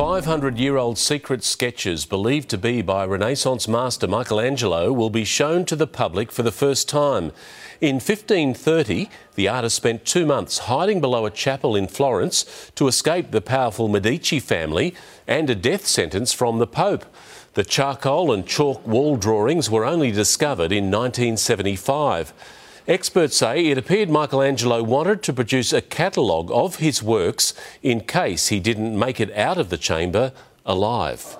500 year old secret sketches believed to be by Renaissance master Michelangelo will be shown to the public for the first time. In 1530, the artist spent two months hiding below a chapel in Florence to escape the powerful Medici family and a death sentence from the Pope. The charcoal and chalk wall drawings were only discovered in 1975. Experts say it appeared Michelangelo wanted to produce a catalogue of his works in case he didn't make it out of the chamber alive.